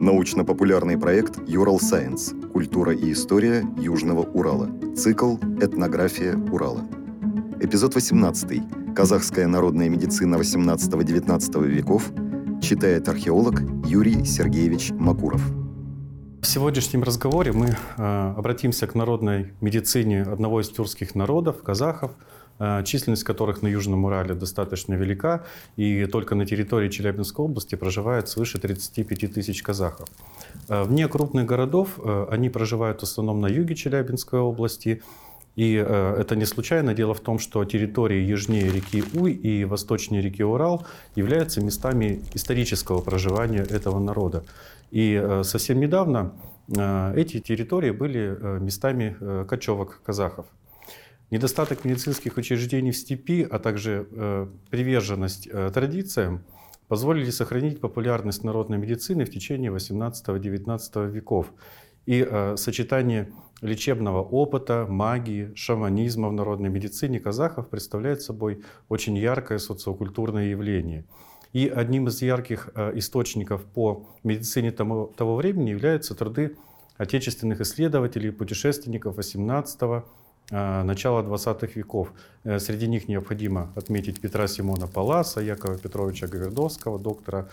Научно-популярный проект «Юрал Сайенс. Культура и история Южного Урала». Цикл «Этнография Урала». Эпизод 18. Казахская народная медицина 18-19 веков. Читает археолог Юрий Сергеевич Макуров. В сегодняшнем разговоре мы э, обратимся к народной медицине одного из тюркских народов, казахов, численность которых на Южном Урале достаточно велика, и только на территории Челябинской области проживает свыше 35 тысяч казахов. Э, вне крупных городов э, они проживают в основном на юге Челябинской области, и э, это не случайно. Дело в том, что территории южнее реки Уй и восточнее реки Урал являются местами исторического проживания этого народа. И э, совсем недавно э, эти территории были э, местами э, кочевок казахов. Недостаток медицинских учреждений в степи, а также э, приверженность э, традициям позволили сохранить популярность народной медицины в течение 18-19 веков. И э, сочетание лечебного опыта, магии, шаманизма в народной медицине казахов представляет собой очень яркое социокультурное явление. И одним из ярких э, источников по медицине того, того времени являются труды отечественных исследователей, путешественников 18 э, начала 20-х веков. Э, среди них необходимо отметить Петра Симона Паласа, Якова Петровича Гавердовского, доктора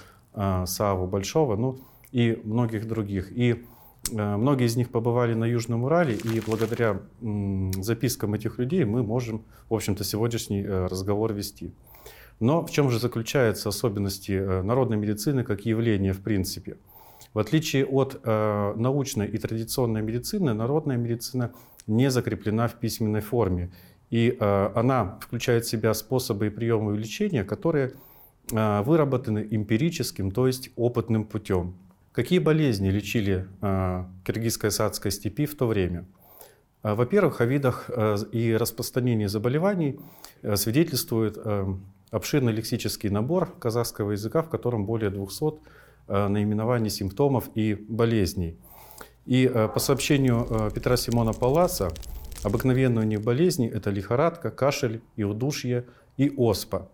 Саву Большого, ну и многих других. И Э, многие из них побывали на Южном Урале, и благодаря запискам этих людей мы можем, в общем-то, сегодняшний э, разговор вести. Но в чем же заключаются особенности народной медицины как явления в принципе? В отличие от научной и традиционной медицины, народная медицина не закреплена в письменной форме. И она включает в себя способы и приемы лечения, которые выработаны эмпирическим, то есть опытным путем. Какие болезни лечили э, киргизско-садской степи в то время? Э, во-первых, о видах э, и распространении заболеваний свидетельствует обширный лексический набор казахского языка, в котором более 200 наименований симптомов и болезней. И по сообщению Петра Симона Паласа, обыкновенные у них болезни – это лихорадка, кашель и удушье и оспа.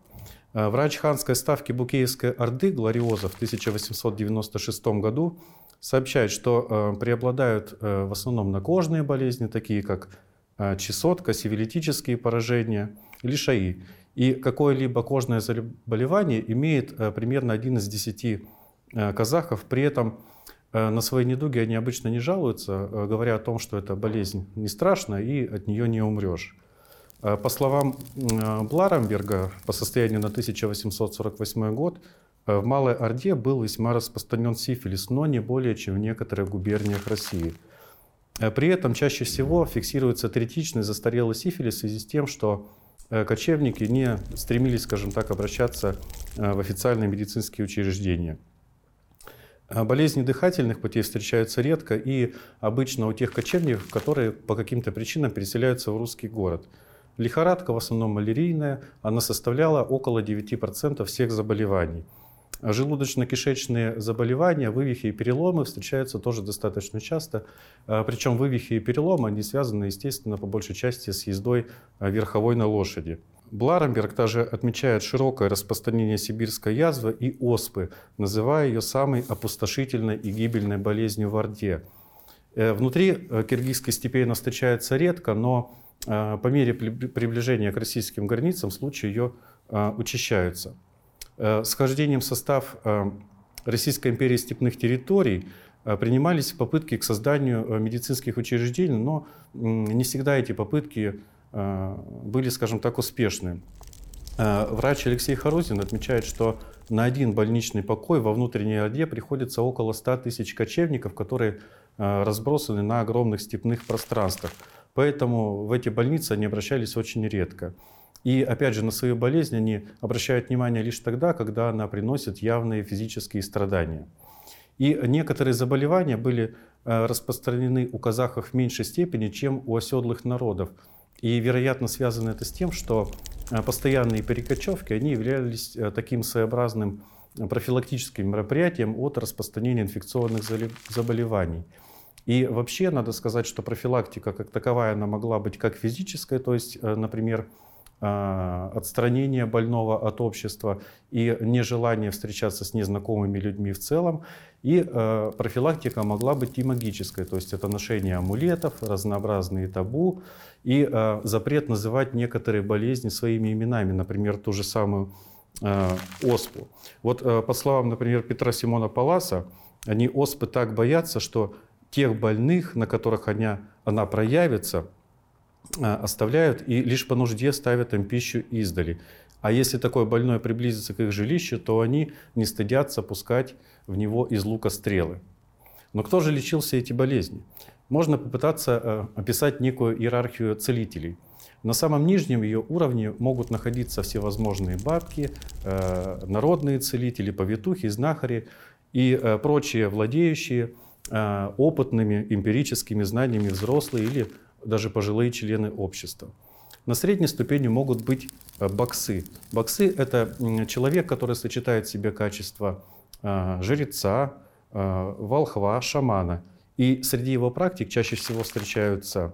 Э, врач ханской ставки Букеевской Орды Глориоза в 1896 году сообщает, что э, преобладают э, в основном накожные болезни, такие как чесотка, сивилитические поражения, лишаи. И какое-либо кожное заболевание имеет примерно один из десяти казахов. При этом на свои недуги они обычно не жалуются, говоря о том, что эта болезнь не страшна и от нее не умрешь. Э, по словам э, Бларамберга, по состоянию на 1848 год, э, в Малой Орде был весьма распространен сифилис, но не более чем в некоторых губерниях России. При этом чаще всего фиксируется третичный застарелый сифилис в связи с тем, что кочевники не стремились, скажем так, обращаться в официальные медицинские учреждения. Болезни дыхательных путей встречаются редко и обычно у тех кочевников, которые по каким-то причинам переселяются в русский город – Лихорадка в основном малярийная, она составляла около 9% всех заболеваний. Желудочно-кишечные заболевания, вывихи и переломы встречаются тоже достаточно часто. А, Причем вывихи и переломы, они связаны, естественно, по большей части с ездой а, верховой на лошади. Бларемберг также отмечает широкое распространение сибирской язвы и оспы, называя ее самой опустошительной и гибельной болезнью в Орде. Э, внутри э, киргизской степи она встречается редко, но а, по мере приближения к российским границам случаи ее учащаются. Э, с хождением в состав Российской империи степных территорий принимались попытки к созданию э, медицинских учреждений, но не всегда эти попытки были, скажем так, успешны. Врач Алексей Харузин отмечает, что на один больничный покой во внутренней Орде приходится около 100 тысяч кочевников, которые разбросаны на огромных степных пространствах. Поэтому в эти больницы они обращались очень редко. И опять же, на свою болезнь они обращают внимание лишь тогда, когда она приносит явные физические страдания. И некоторые заболевания были э, распространены у казахов в меньшей степени, чем у оседлых народов. И, вероятно, связано это с тем, что э, постоянные перекочевки они являлись э, таким своеобразным профилактическим мероприятием от распространения инфекционных заболеваний. И вообще надо сказать, что профилактика как таковая, она могла быть как физическая, то есть, э, например, отстранение больного от общества и нежелание встречаться с незнакомыми людьми в целом. И э, профилактика могла быть и магической, то есть это ношение амулетов, разнообразные табу и э, запрет называть некоторые болезни своими именами, например, ту же самую э, оспу. Вот по словам, например, Петра Симона Паласа, они оспы так боятся, что тех больных, на которых она, она проявится, оставляют и лишь по нужде ставят им пищу издали. А если такой больной приблизится к их жилищу, то они не стыдятся пускать в него из лука стрелы. Но кто же лечил все эти болезни? Можно попытаться э, описать некую иерархию целителей. На самом нижнем ее уровне могут находиться всевозможные бабки, э, народные целители, повитухи, знахари и прочие владеющие опытными эмпирическими знаниями взрослые или даже пожилые члены общества. На средней ступени могут быть э, боксы. Боксы – это человек, который сочетает в себе качества э, жреца, э, волхва, шамана. И среди его практик чаще всего встречаются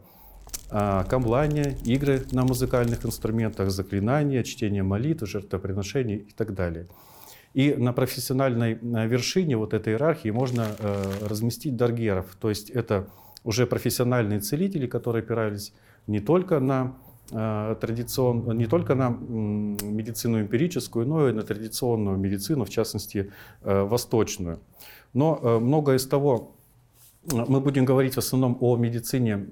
камлания, игры на музыкальных инструментах, заклинания, чтение молитв, жертвоприношений и так далее. И на профессиональной вершине вот этой иерархии можно разместить даргеров, то есть это уже профессиональные целители, которые опирались не только на Э, традицион, не только на медицину эмпирическую, но и на традиционную медицину, в частности, э, восточную. Но э, многое из того, мы будем говорить в основном о медицине,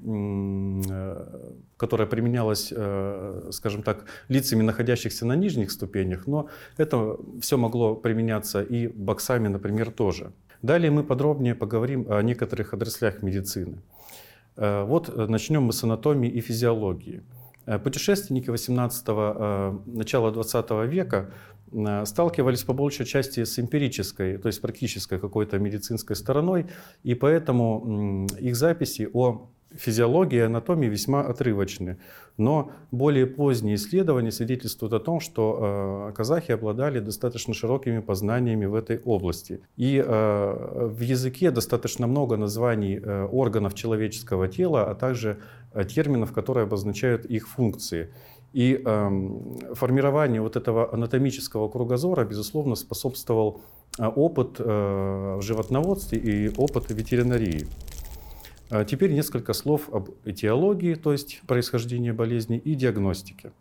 которая применялась, скажем так, лицами, находящихся на нижних ступенях, но это все могло применяться и боксами, например, тоже. Далее мы подробнее поговорим о некоторых отраслях медицины. Вот начнем мы с анатомии и физиологии. Э, путешественники 18-го, э, начала 20 века э, сталкивались по большей части с эмпирической, то есть практической какой-то медицинской стороной, и поэтому их записи о физиология и анатомия весьма отрывочны. Но более поздние исследования свидетельствуют о том, что э, казахи обладали достаточно широкими познаниями в этой области. И э, в языке достаточно много названий э, органов человеческого тела, а также э, терминов, которые обозначают их функции. И э, формированию вот этого анатомического кругозора, безусловно, способствовал э, опыт э, в животноводстве и опыт ветеринарии. А теперь несколько слов об этиологии, то есть происхождении болезни, и диагностике.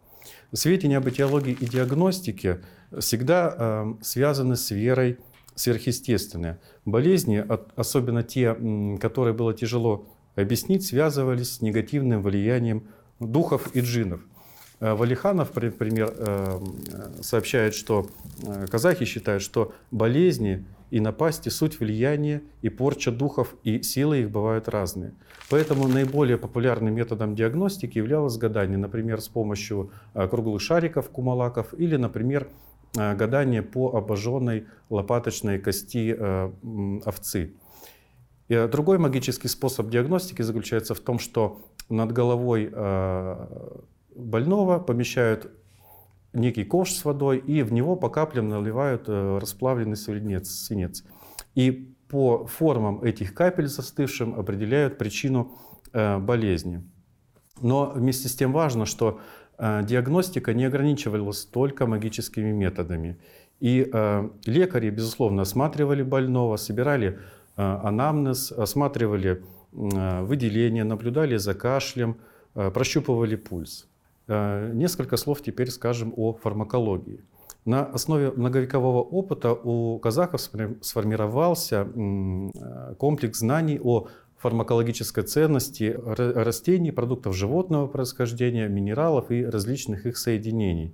Сведения об этиологии и диагностике всегда э, связаны с верой сверхъестественное. Болезни, особенно те, которые было тяжело объяснить, связывались с негативным влиянием духов и джинов. Э, Валиханов, например, э, сообщает, что э, казахи считают, что болезни и напасти суть влияния и порча духов, и силы их бывают разные. Поэтому наиболее популярным методом диагностики являлось гадание, например, с помощью круглых шариков, кумалаков, или, например, гадание по обожженной лопаточной кости овцы. И другой магический способ диагностики заключается в том, что над головой больного помещают некий ковш с водой, и в него по каплям наливают э, расплавленный свинец. свинец. И по формам этих капель застывшим определяют причину э, болезни. Но вместе с тем важно, что э, диагностика не ограничивалась только магическими методами. И лекари, безусловно, осматривали больного, собирали анамнез, осматривали выделение, наблюдали за кашлем, прощупывали пульс. Э, несколько слов теперь скажем о фармакологии. На основе многовекового опыта у казахов сформировался э, комплекс знаний о фармакологической ценности растений, продуктов животного происхождения, минералов и различных их соединений.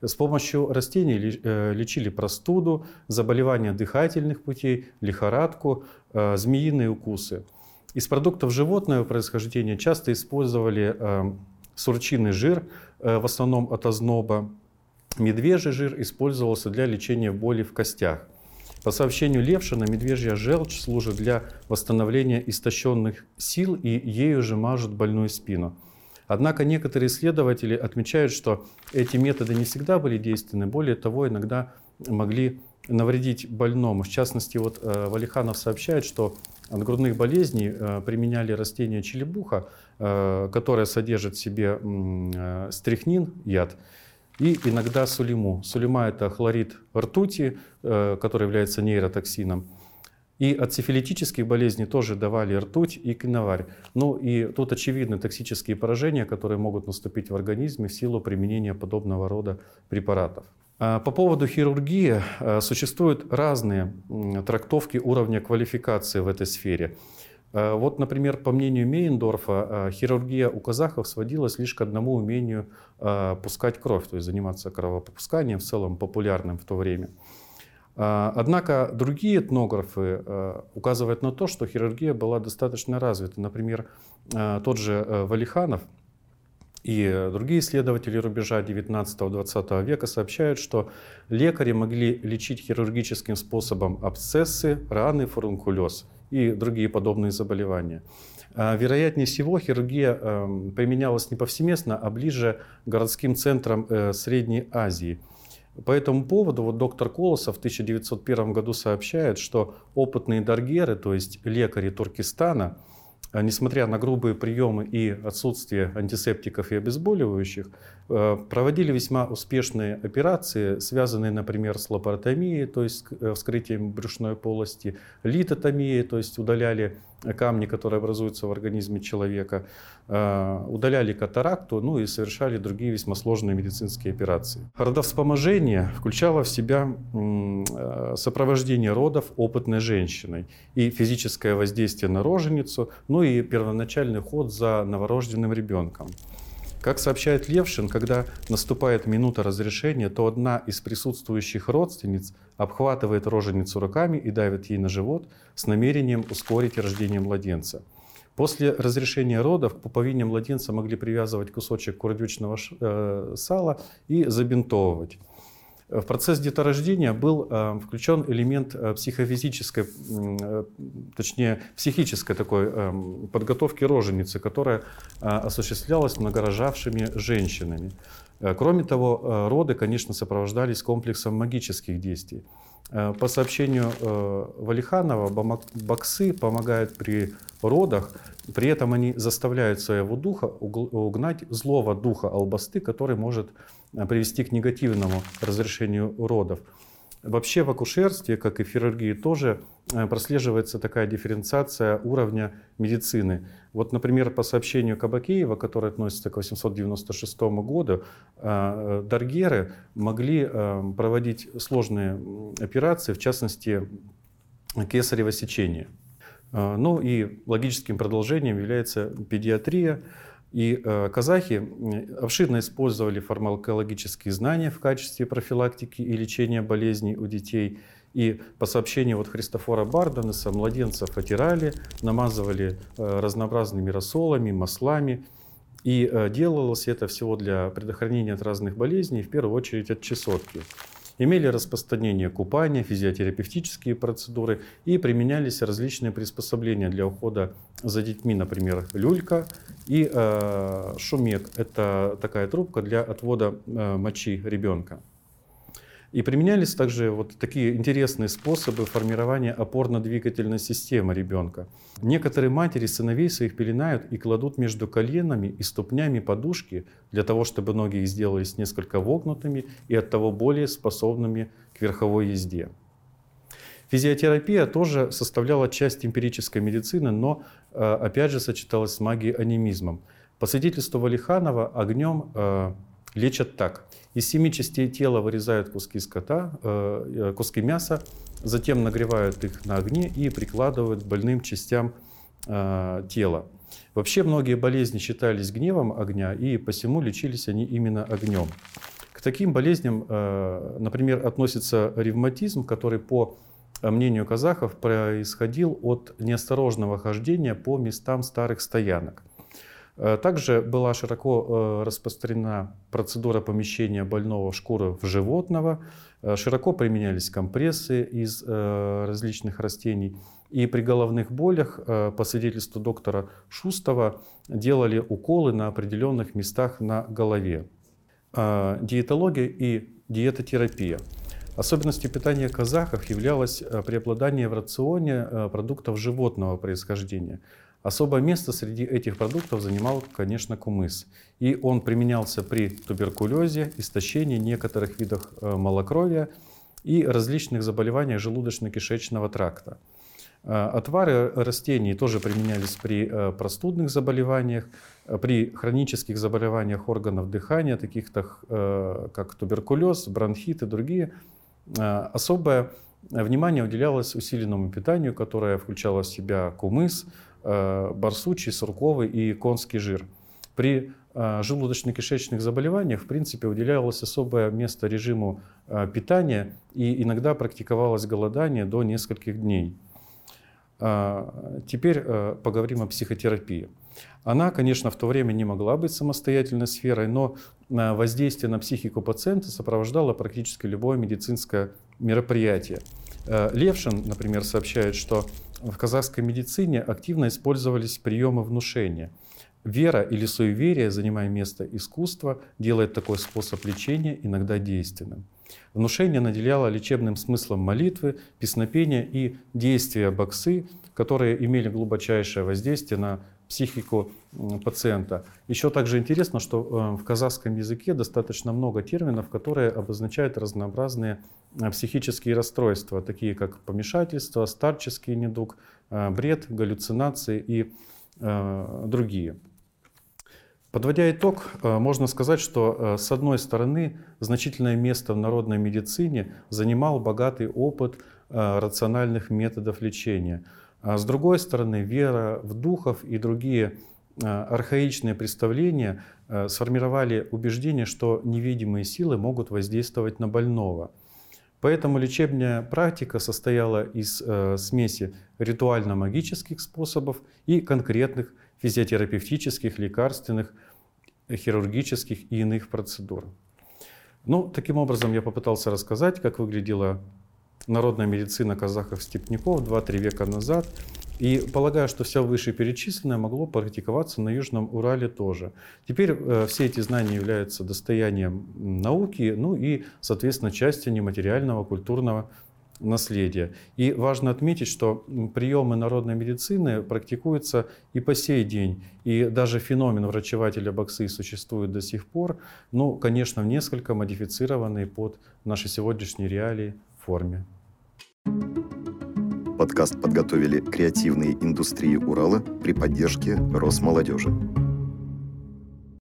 С помощью растений э, лечили простуду, заболевания дыхательных путей, лихорадку, змеиные укусы. Из продуктов животного происхождения часто использовали сурчиный жир, э, в основном от озноба. Медвежий жир использовался для лечения боли в костях. По сообщению Левшина, медвежья желчь служит для восстановления истощенных сил и ею же мажут больную спину. Однако некоторые исследователи отмечают, что эти методы не всегда были действенны, более того, иногда могли навредить больному. В частности, вот э, Валиханов сообщает, что от грудных болезней э, применяли растение челебуха, э, которое содержит в себе стрихнин, яд, и иногда сулиму. Сулима – это хлорид ртути, который является нейротоксином. И от сифилитических болезней тоже давали ртуть и киноварь. Ну и тут очевидны токсические поражения, которые могут наступить в организме в силу применения подобного рода препаратов. А по поводу хирургии э, существуют разные трактовки уровня квалификации в этой сфере. Э, вот, например, по мнению Мейндорфа, э, хирургия у казахов сводилась лишь к одному умению пускать кровь, то есть заниматься кровопусканием, в целом популярным в то время. Однако другие этнографы указывают на то, что хирургия была достаточно развита. Например, тот же Валиханов – и другие исследователи рубежа 19-20 века сообщают, что лекари могли лечить хирургическим способом абсцессы, раны, фурункулез и другие подобные заболевания. А, вероятнее всего, хирургия эм, применялась не повсеместно, а ближе к городским центрам э, Средней Азии. По этому поводу вот доктор Колосов в 1901 году сообщает, что опытные даргеры, то есть лекари Туркестана, несмотря на грубые приемы и отсутствие антисептиков и обезболивающих, э, проводили весьма успешные операции, связанные, например, с лапаротомией, то есть э, вскрытием брюшной полости, литотомией, то есть удаляли камни, которые образуются в организме человека, э, удаляли катаракту, ну и совершали другие весьма сложные медицинские операции. Родовспоможение включало в себя сопровождение родов опытной женщиной и физическое воздействие на роженицу, ну и первоначальный ход за новорожденным ребенком. Как сообщает Левшин, когда наступает минута разрешения, то одна из присутствующих родственниц обхватывает роженицу руками и давит ей на живот с намерением ускорить рождение младенца. После разрешения родов к пуповине младенца могли привязывать кусочек курдючного э, сала и забинтовывать. В процесс деторождения был э, включен элемент э, психофизической, э, точнее психической такой подготовки роженицы, которая осуществлялась многорожавшими женщинами. Кроме того, роды, конечно, сопровождались комплексом магических действий. По сообщению Валиханова, баксы помогают при родах, при этом они заставляют своего духа угнать злого духа албасты, который может привести к негативному разрешению родов. Вообще в акушерстве, как и в хирургии, тоже э, прослеживается такая дифференциация уровня медицины. Вот, например, по сообщению Кабакеева, который относится к 896 году, э, даргеры могли проводить сложные операции, в частности, кесарево сечение. Ну и логическим продолжением является педиатрия, и э, казахи обширно использовали фармакологические знания в качестве профилактики и лечения болезней у детей. И по сообщению вот Христофора Барденеса, младенцев отирали, намазывали э, разнообразными рассолами, маслами. И э, делалось это всего для предохранения от разных болезней, в первую очередь от чесотки имели распространение купания, физиотерапевтические процедуры и применялись различные приспособления для ухода за детьми, например, люлька и э, шумек. Это такая трубка для отвода э, мочи ребенка. И применялись также вот такие интересные способы формирования опорно-двигательной системы ребенка. Некоторые матери сыновей своих пеленают и кладут между коленами и ступнями подушки для того, чтобы ноги их сделались несколько вогнутыми и от того более способными к верховой езде. Физиотерапия тоже составляла часть эмпирической медицины, но э, опять же сочеталась с магией анимизмом. По свидетельству Валиханова, огнем э, лечат так. Из семи частей тела вырезают куски скота, э, э, куски мяса, затем нагревают их на огне и прикладывают к больным частям э, тела. Вообще многие болезни считались гневом огня, и посему лечились они именно огнем. К таким болезням, например, относится ревматизм, который по мнению казахов происходил от неосторожного хождения по местам старых стоянок. Э, также была широко э, распространена процедура помещения больного в шкуру в животного. Э, широко применялись компрессы из различных растений. И при головных болях, по свидетельству доктора Шустова, делали уколы на определенных местах на голове. Диетология и диетотерапия. Особенностью питания казахов являлось преобладание в рационе продуктов животного происхождения – Особое место среди этих продуктов занимал, конечно, кумыс. И он применялся при туберкулезе, истощении некоторых видах э, малокровия и различных заболеваниях желудочно-кишечного тракта. Отвары растений тоже применялись при простудных заболеваниях, при хронических заболеваниях органов дыхания, таких как туберкулез, бронхит и другие. Особое внимание уделялось усиленному питанию, которое включало в себя кумыс, барсучий, сурковый и конский жир. При а, желудочно-кишечных заболеваниях, в принципе, уделялось особое место режиму а, питания и иногда практиковалось голодание до нескольких дней. Теперь поговорим о психотерапии. Она, конечно, в то время не могла быть самостоятельной сферой, но воздействие на психику пациента сопровождало практически любое медицинское мероприятие. Левшин, например, сообщает, что в казахской медицине активно использовались приемы внушения – Вера или суеверие, занимая место искусства, делает такой способ лечения иногда действенным. Внушение наделяло лечебным смыслом молитвы, песнопения и действия боксы, которые имели глубочайшее воздействие на психику пациента. Еще также интересно, что э, в казахском языке достаточно много терминов, которые обозначают разнообразные э, психические расстройства, такие как помешательство, старческий недуг, э, бред, галлюцинации и другие. Подводя итог, можно сказать, что с одной стороны значительное место в народной медицине занимал богатый опыт рациональных методов лечения. А с другой стороны, вера в духов и другие архаичные представления сформировали убеждение, что невидимые силы могут воздействовать на больного. Поэтому лечебная практика состояла из смеси ритуально-магических способов и конкретных физиотерапевтических, лекарственных, хирургических и иных процедур. Ну, таким образом, я попытался рассказать, как выглядела народная медицина казахов-степняков 2-3 века назад. И полагаю, что все вышеперечисленное могло практиковаться на Южном Урале тоже. Теперь э, все эти знания являются достоянием науки, ну и, соответственно, частью нематериального культурного наследия. И важно отметить, что приемы народной медицины практикуются и по сей день. И даже феномен врачевателя боксы существует до сих пор, ну, конечно, несколько модифицированной под наши сегодняшние реалии форме. Подкаст подготовили креативные индустрии Урала при поддержке Росмолодежи.